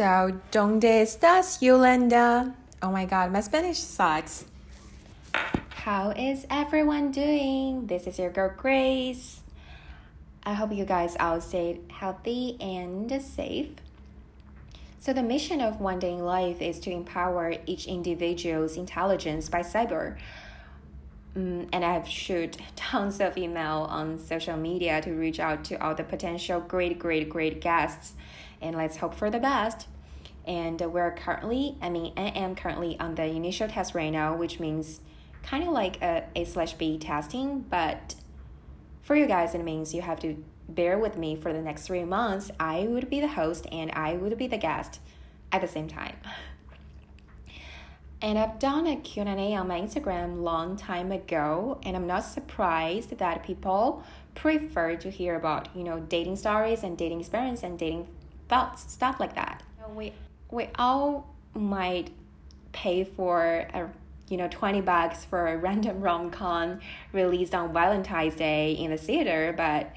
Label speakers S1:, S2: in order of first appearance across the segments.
S1: So, ¿dónde estás, Yolanda? Oh my god, my Spanish sucks. How is everyone doing? This is your girl Grace. I hope you guys all stay healthy and safe. So, the mission of One Day in Life is to empower each individual's intelligence by cyber. Um, and I've shoot tons of email on social media to reach out to all the potential great, great, great guests. And let's hope for the best. And uh, we're currently, I mean, I am currently on the initial test right now, which means kind of like a A slash B testing. But for you guys, it means you have to bear with me for the next three months, I would be the host and I would be the guest at the same time. And I've done a Q&A on my Instagram long time ago, and I'm not surprised that people prefer to hear about, you know, dating stories and dating experience and dating thoughts, stuff like that. We we all might pay for a you know 20 bucks for a random rom-com released on Valentine's Day in the theater, but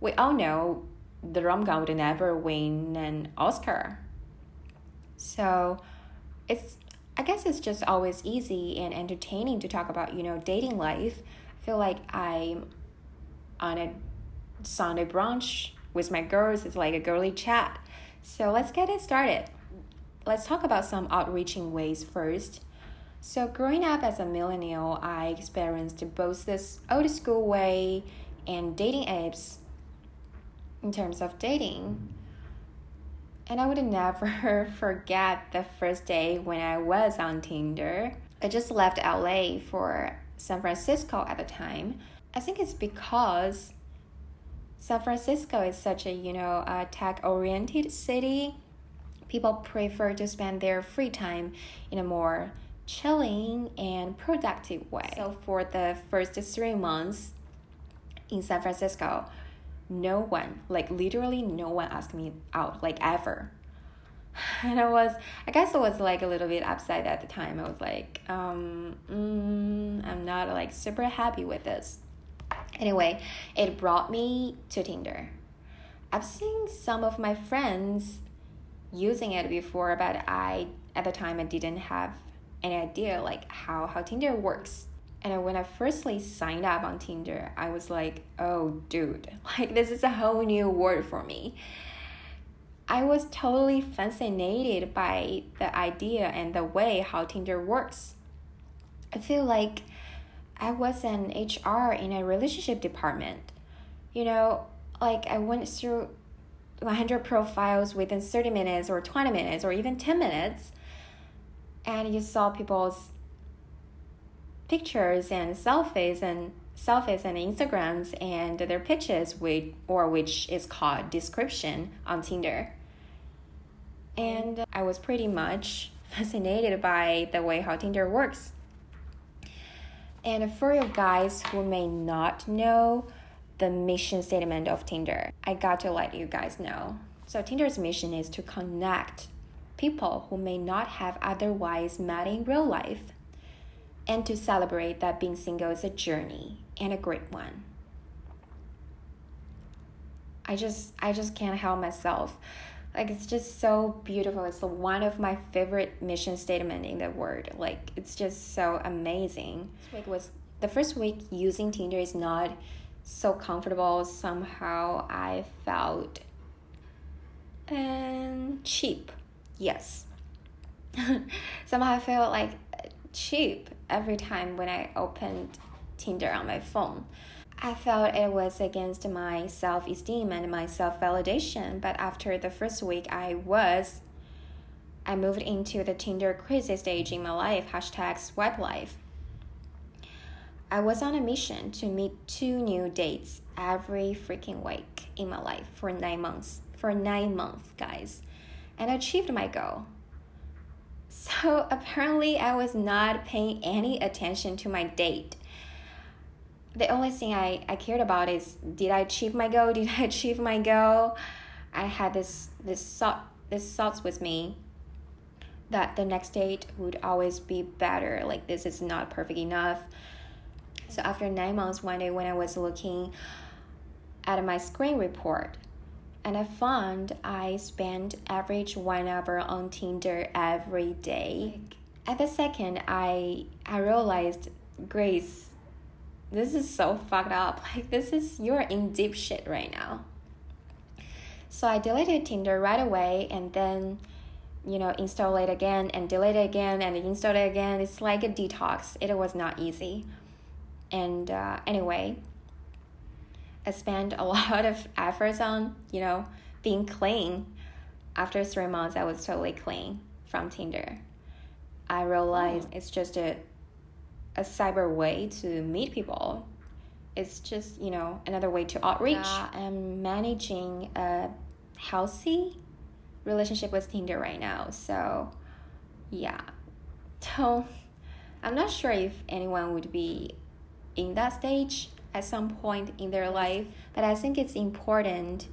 S1: we all know the rom com would never win an Oscar. So it's I guess it's just always easy and entertaining to talk about, you know, dating life. I feel like I'm on a Sunday brunch with my girls. It's like a girly chat. So let's get it started. Let's talk about some outreaching ways first. So, growing up as a millennial, I experienced both this old school way and dating apps in terms of dating. And I would never forget the first day when I was on Tinder. I just left LA for San Francisco at the time. I think it's because San Francisco is such a, you know, a tech oriented city. People prefer to spend their free time in a more chilling and productive way. So for the first 3 months in San Francisco, no one, like literally no one asked me out, like ever. And I was, I guess I was like a little bit upset at the time. I was like, um, mm, I'm not like super happy with this. Anyway, it brought me to Tinder. I've seen some of my friends using it before, but I, at the time, I didn't have any idea like how, how Tinder works. And when I firstly signed up on Tinder, I was like, oh, dude, like this is a whole new world for me. I was totally fascinated by the idea and the way how Tinder works. I feel like I was an HR in a relationship department. You know, like I went through 100 profiles within 30 minutes or 20 minutes or even 10 minutes, and you saw people's pictures and selfies and selfies and Instagrams and their pictures with or which is called description on Tinder. And I was pretty much fascinated by the way how Tinder works. And for you guys who may not know the mission statement of Tinder, I got to let you guys know. So Tinder's mission is to connect people who may not have otherwise met in real life and to celebrate that being single is a journey and a great one. I just I just can't help myself. Like it's just so beautiful. It's one of my favorite mission statement in the world. Like it's just so amazing. This week was the first week using Tinder is not so comfortable. Somehow I felt and um, cheap. Yes. Somehow I felt like cheap every time when I opened Tinder on my phone. I felt it was against my self esteem and my self validation, but after the first week, I was. I moved into the Tinder crazy stage in my life, hashtag swipe life. I was on a mission to meet two new dates every freaking week in my life for nine months. For nine months, guys. And I achieved my goal. So apparently, I was not paying any attention to my date. The only thing I, I cared about is did I achieve my goal? Did I achieve my goal? I had this this thought this thoughts with me that the next date would always be better. Like this is not perfect enough. So after nine months, one day when I was looking at my screen report, And I found I spend average one hour on Tinder every day. At the second, I I realized, Grace, this is so fucked up. Like this is you're in deep shit right now. So I deleted Tinder right away and then you know install it again and delete it again and install it again. It's like a detox. It was not easy. And uh, anyway, I spent a lot of efforts on, you know, being clean. After three months, I was totally clean from Tinder. I realized it's just a, a cyber way to meet people. It's just, you know, another way to outreach. Uh, I'm managing a healthy relationship with Tinder right now. So, yeah. So, I'm not sure if anyone would be in that stage at some point in their life. But I think it's important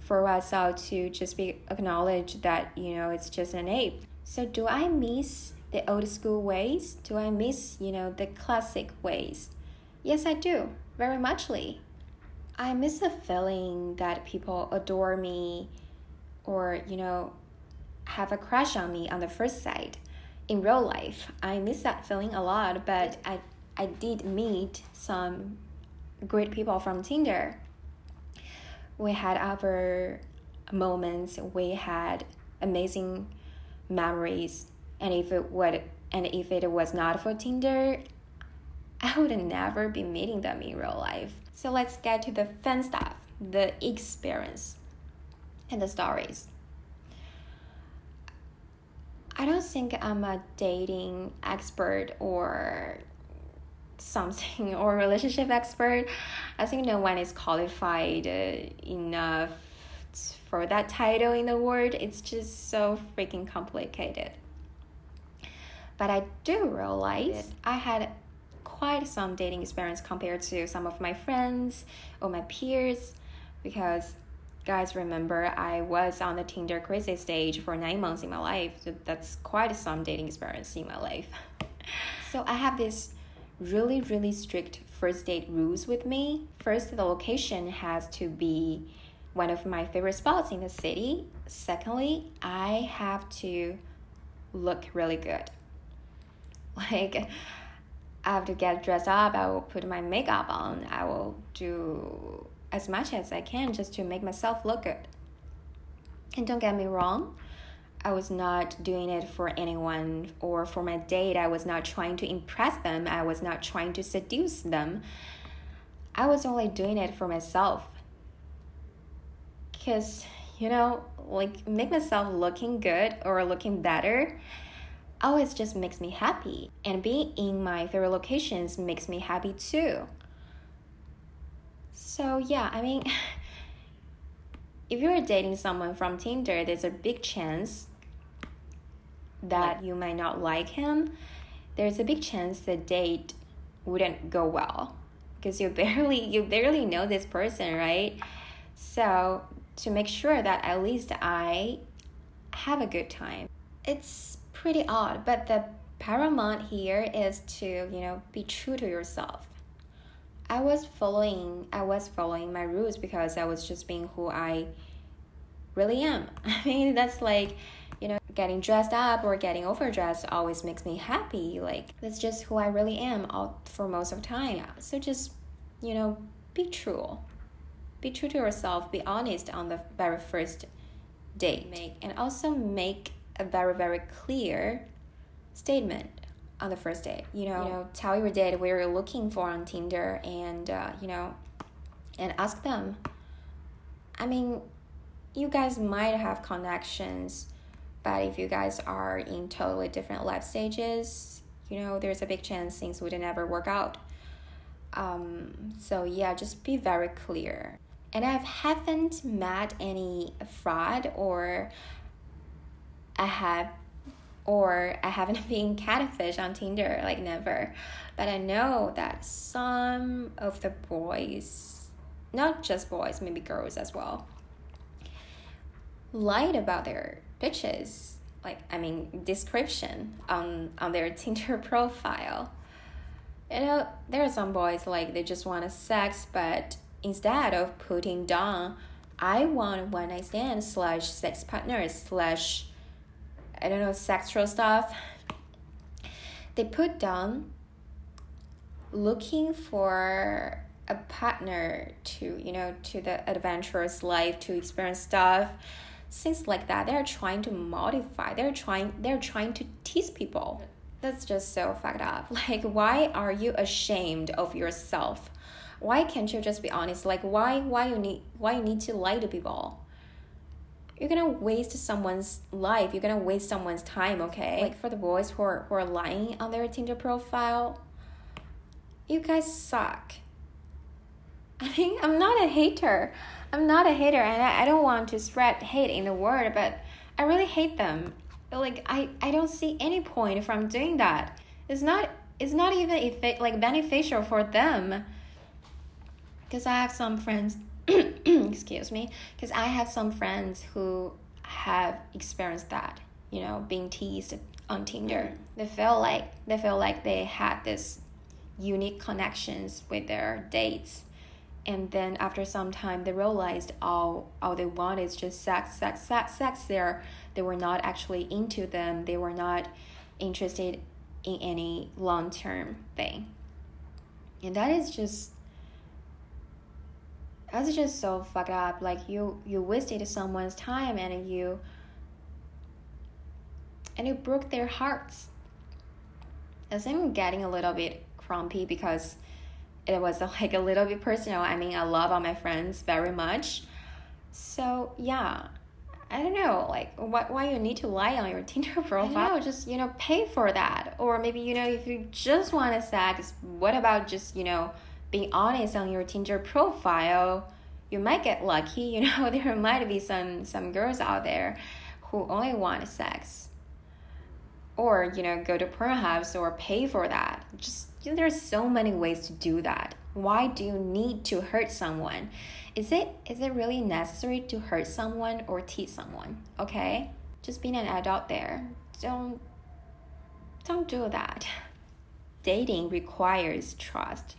S1: for us all to just be acknowledge that you know it's just an ape. So do I miss the old school ways? Do I miss you know the classic ways? Yes, I do very muchly. I miss the feeling that people adore me, or you know, have a crush on me on the first sight. In real life, I miss that feeling a lot, but I I did meet some great people from Tinder. We had our moments, we had amazing memories, and if it would and if it was not for Tinder, I would never be meeting them in real life. So let's get to the fun stuff, the experience, and the stories. I don't think I'm a dating expert or something or relationship expert. I think no one is qualified uh, enough for that title in the world. It's just so freaking complicated. But I do realize I had quite some dating experience compared to some of my friends or my peers because guys remember I was on the Tinder crazy stage for nine months in my life. So that's quite some dating experience in my life. so I have this really, really strict first date rules with me. First, the location has to be one of my favorite spots in the city. Secondly, I have to look really good. Like, I have to get dressed up, I will put my makeup on, I will do as much as I can just to make myself look good. And don't get me wrong, I was not doing it for anyone or for my date. I was not trying to impress them. I was not trying to seduce them. I was only doing it for myself. Because, you know, like make myself looking good or looking better always just makes me happy. And being in my favorite locations makes me happy too. So, yeah, I mean, if you're dating someone from Tinder, there's a big chance that you might not like him. There's a big chance the date wouldn't go well because you barely you barely know this person, right? So, to make sure that at least I have a good time. It's pretty odd, but the paramount here is to, you know, be true to yourself. I was following I was following my rules because I was just being who I really am. I mean, that's like, you know, getting dressed up or getting overdressed always makes me happy. Like, that's just who I really am all for most of the time. So just, you know, be true. Be true to yourself. Be honest on the very first date. Make and also make a very very clear statement on the first date. You know, you know, tell your date what you're looking for on Tinder, and uh, you know, and ask them. I mean, you guys might have connections, but if you guys are in totally different life stages, you know, there's a big chance things would never work out. Um, so yeah, just be very clear. And I haven't met any fraud or I have or I haven't been catfish on Tinder, like never. But I know that some of the boys, not just boys, maybe girls as well, lied about their bitches. Like I mean, description on on their Tinder profile. You know, there are some boys like they just want a sex, but instead of putting down I want one night stand slash sex partner slash I don't know sexual stuff. They put down looking for a partner to you know to the adventurous life to experience stuff things like that. They're trying to modify. They're trying they're trying to tease people. That's just so fucked up. Like why are you ashamed of yourself? Why can't you just be honest? Like why why you need why you need to lie to people? You're gonna waste someone's life. You're gonna waste someone's time okay? Like for the boys who are who are lying on their tinder profile you guys suck. I mean i'm not a hater i'm not a hater and i, I don't want to spread hate in the world but i really hate them like i i don't see any point from doing that it's not it's not even if like beneficial for them because I have some friends, excuse me, because I have some friends who have experienced that, you know, being teased on Tinder. They feel like they feel like they had this unique connections with their dates. And then after some time they realized all all they want is just sex, sex, sex, sex there. They were not actually into them. They were not interested in any long term thing. And that is just that's just so fucked up like you you wasted someone's time and you and you broke their hearts as i'm getting a little bit grumpy because it was like a little bit personal. I mean i love all my friends very much. So yeah. I don't know, like what why you need to lie on your Tinder profile. Just you know, pay for that, or maybe you know, if you just want a sex, what about just you know, being honest on your Tinder profile, you might get lucky. You know, there might be some some girls out there who only want sex, or you know, go to Pornhub or pay for that. Just you know, there's so many ways to do that. Why do you need to hurt someone? Is it is it really necessary to hurt someone or tease someone? Okay, just being an adult there. Don't don't do that. Dating requires trust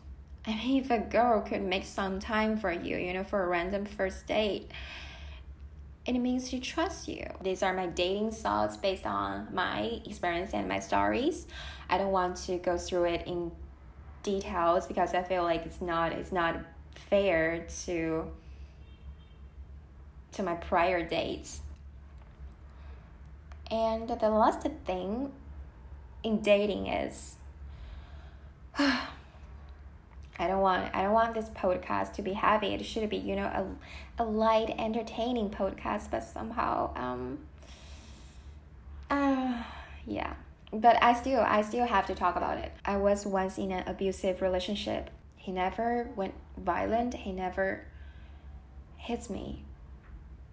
S1: I mean, if a girl could make some time for you, you know, for a random first date, it means she trusts you. These are my dating thoughts based on my experience and my stories. I don't want to go through it in details because I feel like it's not it's not fair to to my prior dates. And the last thing in dating is I don't want I don't want this podcast to be heavy. It should be, you know, a, a light, entertaining podcast, but somehow um uh yeah. But I still I still have to talk about it. I was once in an abusive relationship. He never went violent, he never hits me.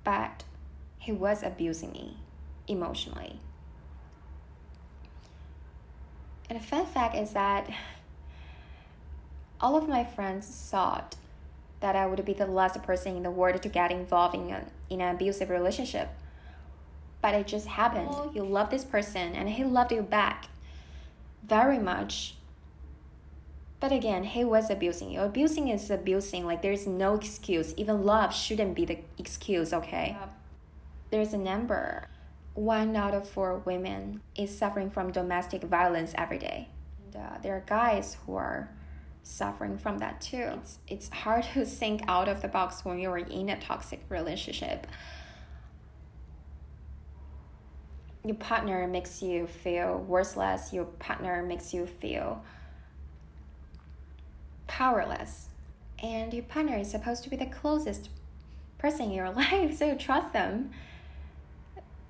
S1: But he was abusing me emotionally. And the fun fact is that all of my friends thought that I would be the last person in the world to get involved in, a, in an abusive relationship. But it just happened. Oh. You love this person and he loved you back very much. But again, he was abusing you. Abusing is abusing. Like there's no excuse. Even love shouldn't be the excuse, okay? Yeah. There's a number. One out of four women is suffering from domestic violence every day. And, uh, there are guys who are suffering from that too. It's, it's hard to think out of the box when you're in a toxic relationship. Your partner makes you feel worthless, your partner makes you feel powerless. And your partner is supposed to be the closest person in your life, so trust them.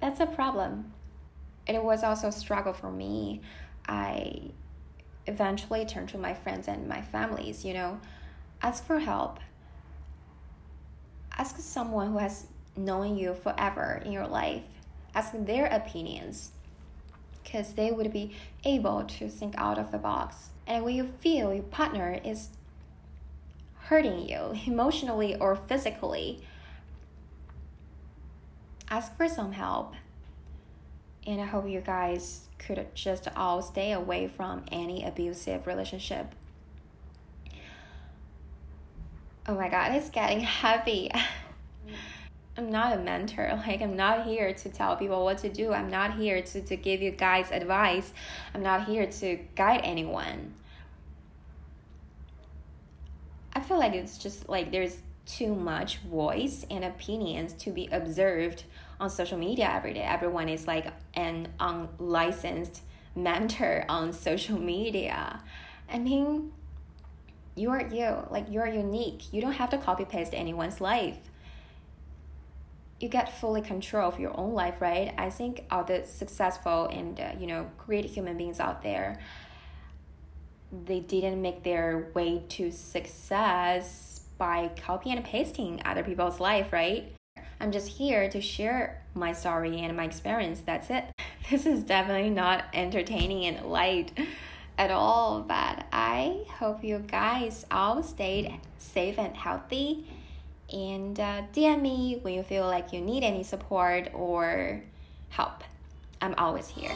S1: That's a problem. It was also a struggle for me. I eventually turn to my friends and my families, you know, ask for help. Ask someone who has known you forever in your life, ask their opinions because they would be able to think out of the box. And when you feel your partner is hurting you emotionally or physically, ask for some help. And I hope you guys could just all stay away from any abusive relationship. Oh my god, it's getting heavy. I'm not a mentor. Like, I'm not here to tell people what to do. I'm not here to, to give you guys advice. I'm not here to guide anyone. I feel like it's just like there's too much voice and opinions to be observed on social media every day. Everyone is like an unlicensed mentor on social media. I mean, you're you, like you're unique. You don't have to copy paste anyone's life. You get fully control of your own life, right? I think all the successful and uh, you know great human beings out there, they didn't make their way to success by copying and pasting other people's life, right? I'm just here to share my story and my experience. That's it. This is definitely not entertaining and light at all, but I hope you guys all stayed safe and healthy. And uh, DM me when you feel like you need any support or help. I'm always here.